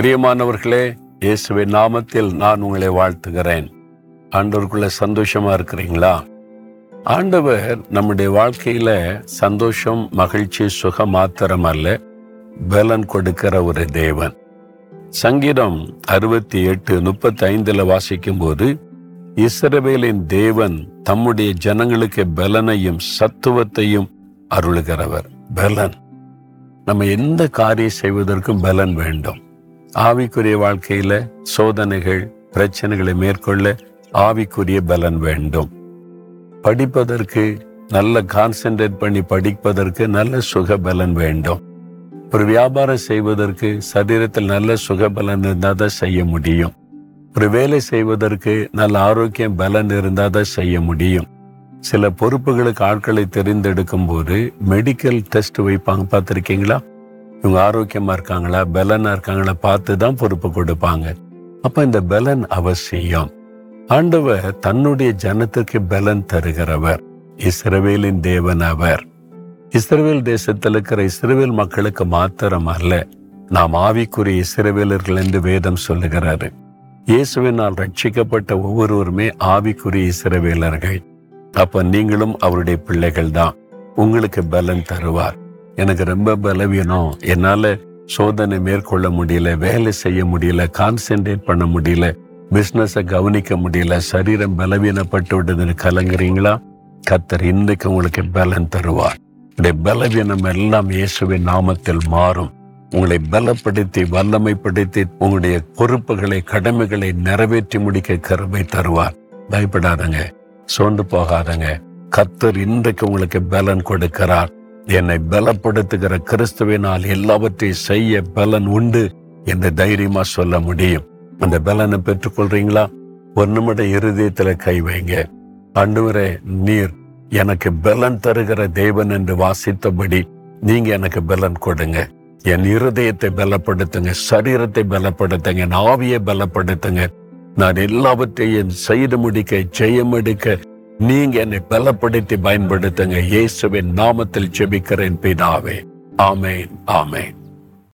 பிரியமானவர்களே இயேசுவை நாமத்தில் நான் உங்களை வாழ்த்துகிறேன். ஆண்டவருக்குள்ள சந்தோஷமா இருக்கிறீங்களா? ஆண்டவர் நம்முடைய வாழ்க்கையில சந்தோஷம் மகிழ்ச்சி சுகம் மாத்திரம் அல்ல பலன் கொடுக்கிற ஒரு தேவன். சங்கீதம் அறுபத்தி எட்டு முப்பத்தி ஐந்துல வாசிக்கும் போது இஸ்ரவேலின் தேவன் தம்முடைய ஜனங்களுக்கு பலனையும் சத்துவத்தையும் அருளுகிறவர். பலன். நம்ம எந்த காரியம் செய்வதற்கும் பலன் வேண்டும். ஆவிக்குரிய வாழ்க்கையில சோதனைகள் பிரச்சனைகளை மேற்கொள்ள ஆவிக்குரிய பலன் வேண்டும். படிப்பதற்கு நல்ல கான்சென்ட்ரேட் பண்ணி படிப்பதற்கு நல்ல சுக பலன் வேண்டும். ஒரு வியாபாரம் செய்வதற்கு சரீரத்தில் நல்ல சுக பலன் இருந்தால் தான் செய்ய முடியும். ஒரு வேலை செய்வதற்கு நல்ல ஆரோக்கியம் பலன் இருந்தால் தான் செய்ய முடியும். சில பொறுப்புகளுக்கு ஆட்களை தெரிந்தெடுக்கும் போது மெடிக்கல் டெஸ்ட் வைப்பாங்க பார்த்துருக்கீங்களா? இவங்க ஆரோக்கியமா இருக்காங்களா? பலனா இருக்காங்களா? பார்த்து தான் பொறுப்பு கொடுப்பாங்க. அப்ப இந்த பலன் அவசியம். ஆண்டவர் தன்னுடைய ஜனத்துக்கு பலன் தருகிறவர். இஸ்ரவேலின் தேவன் அவர். இஸ்ரவேல் தேசத்தில் இருக்கிற இஸ்ரவேல் மக்களுக்கு மாத்திரம் அல்ல நாம் ஆவிக்குரிய இஸ்ரவேலர்கள் என்று வேதம் சொல்லுகிறாரு. இயேசுவினால் ரட்சிக்கப்பட்ட ஒவ்வொருவருமே ஆவிக்குரிய இஸ்ரவேலர்கள். அப்ப நீங்களும் அவருடைய பிள்ளைகள் தான் உங்களுக்கு பலன் தருவார். எனக்கு ரொம்ப பலவீனம். என்னால சோதனை மேற்கொள்ள முடியல வேலை செய்ய முடியல கான்சென்ட்ரேட் பண்ண முடியல பிஸ்னஸை கவனிக்க முடியல சரீரம் பலவீனப்பட்டு விட்டதுன்னு கலங்குறீங்களா? கத்தர் இன்றைக்கு உங்களுக்கு பலன் தருவார். உடைய பலவீனம் எல்லாம் இயேசுவின் நாமத்தில் மாறும். உங்களை பலப்படுத்தி வல்லமைப்படுத்தி உங்களுடைய பொறுப்புகளை கடமைகளை நிறைவேற்றி முடிக்க கருவை தருவார். பயப்படாதங்க சோர்ந்து போகாதங்க. கத்தர் இன்றைக்கு உங்களுக்கு பலன் கொடுக்கிறார். என்னை பலப்படுத்துகிற கிறிஸ்துவினால் எல்லாவற்றையும் செய்ய பலன் உண்டு என்று தைரியமா சொல்ல முடியும். அந்த பலனை பெற்றுக்கொள்றீங்களா? ஒரு நிமிட இருதயத்துல கை வைங்க. அன்றுவரே நீர் எனக்கு பலன் தருகிற தேவன் என்று வாசித்தபடி நீங்க எனக்கு பலன் கொடுங்க. என் இருதயத்தை பலப்படுத்துங்க சரீரத்தை பலப்படுத்துங்க என் ஆவியை பலப்படுத்துங்க. நான் எல்லாவற்றையும் செய்து முடிக்க ஜெயம் எடுக்க நீங்க என்னை பலப்படுத்தி பயன்படுத்துங்க. இயேசுவின் நாமத்தில் ஜெபிக்கிறேன் பிதாவே. ஆமேன் ஆமேன்.